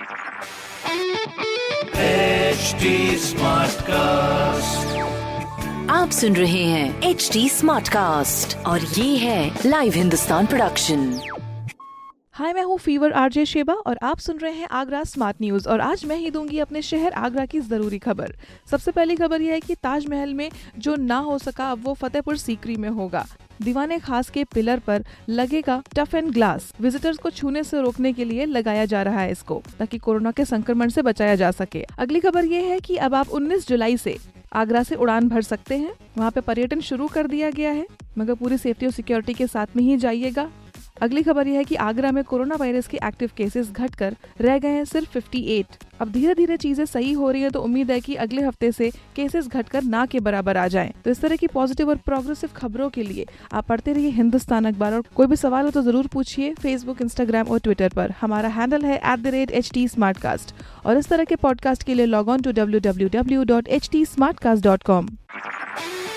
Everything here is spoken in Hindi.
HD Smartcast. आप सुन रहे हैं एच डी स्मार्ट कास्ट और ये है लाइव हिंदुस्तान प्रोडक्शन हाय मैं हूँ फीवर आरजे शेबा और आप सुन रहे हैं आगरा स्मार्ट न्यूज़ और आज मैं ही दूँगी अपने शहर आगरा की ज़रूरी खबर। सबसे पहली खबर यह है कि ताजमहल में जो ना हो सका अब वो फतेहपुर सीकरी में होगा। दीवाने खास के पिलर पर लगेगा टफ एंड ग्लास। विजिटर्स को छूने से रोकने के लिए लगाया जा रहा है इसको, ताकि कोरोना के संक्रमण से बचाया जा सके। अगली खबर ये है कि अब आप 19 जुलाई से आगरा से उड़ान भर सकते हैं। वहाँ पे पर्यटन शुरू कर दिया गया है, मगर पूरी सेफ्टी और सिक्योरिटी के साथ में ही जाइएगा। अगली खबर यह है कि आगरा में कोरोना वायरस के एक्टिव केसेस घटकर रह गए हैं सिर्फ़ 58 अब धीरे धीरे चीज़ें सही हो रही है तो उम्मीद है कि अगले हफ़्ते से केसेस घटकर ना के बराबर आ जाएँ। तो इस तरह की पॉजिटिव और प्रोग्रेसिव खबरों के लिए आप पढ़ते रहिए हिंदुस्तान अखबार और कोई भी सवाल हो तो ज़रूर पूछिए फेसबुक इंस्टाग्राम और ट्विटर पर। हमारा हैंडल है एट और इस तरह के पॉडकास्ट के लिए log on to W W W dot H T